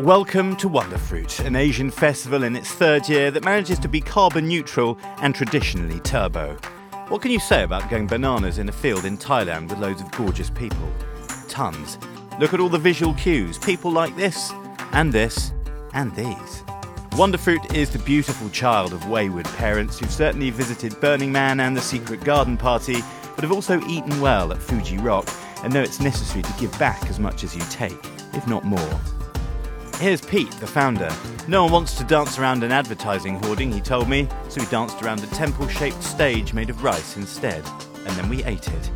Welcome to Wonderfruit, an Asian festival in its third year that manages to be carbon neutral and traditionally turbo. What can you say about going bananas in a field in Thailand with loads of gorgeous people? Tons. Look at all the visual cues. People like this, and this, and these. Wonderfruit is the beautiful child of wayward parents who've certainly visited Burning Man and the Secret Garden Party, but have also eaten well at Fuji Rock and know it's necessary to give back as much as you take, if not more. Here's Pete, the founder. No one wants to dance around an advertising hoarding, he told me, so we danced around a temple shaped stage made of rice instead, and then we ate it.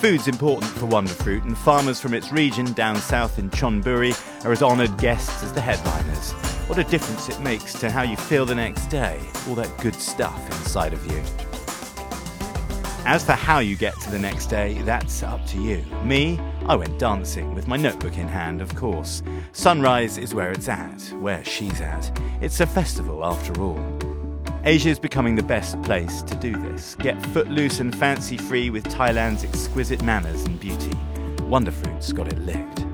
Food's important for Wonderfruit, and farmers from its region down south in Chonburi are as honoured guests as the headliners. What a difference it makes to how you feel the next day, all that good stuff inside of you. As for how you get to the next day, that's up to you. Me, I went dancing with my notebook in hand, of course. Sunrise is where it's at, where she's at. It's a festival after all. Asia is becoming the best place to do this. Get footloose and fancy free with Thailand's exquisite manners and beauty. Wonderfruit's got it licked.